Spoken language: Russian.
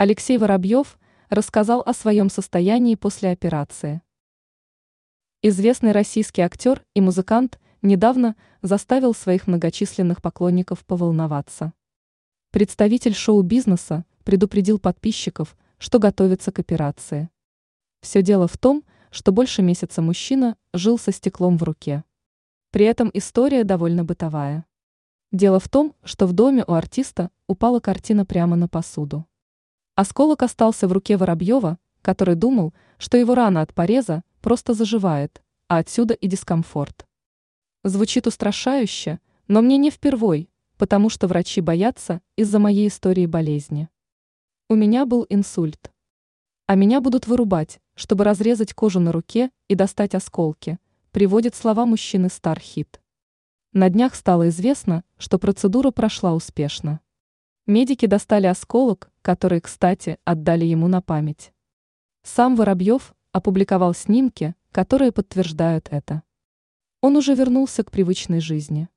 Алексей Воробьев рассказал о своем состоянии после операции. Известный российский актер и музыкант недавно заставил своих многочисленных поклонников поволноваться. Представитель шоу-бизнеса предупредил подписчиков, что готовится к операции. Все дело в том, что больше месяца мужчина жил со стеклом в руке. При этом история довольно бытовая. Дело в том, что в доме у артиста упала картина прямо на посуду. Осколок остался в руке Воробьева, который думал, что его рана от пореза просто заживает, а отсюда и дискомфорт. Звучит устрашающе, но мне не впервой, потому что врачи боятся из-за моей истории болезни. У меня был инсульт. А меня будут вырубать, чтобы разрезать кожу на руке и достать осколки, приводит слова мужчины Стархит. На днях стало известно, что процедура прошла успешно. Медики достали осколок, который, кстати, отдали ему на память. Сам Воробьев опубликовал снимки, которые подтверждают это. Он уже вернулся к привычной жизни.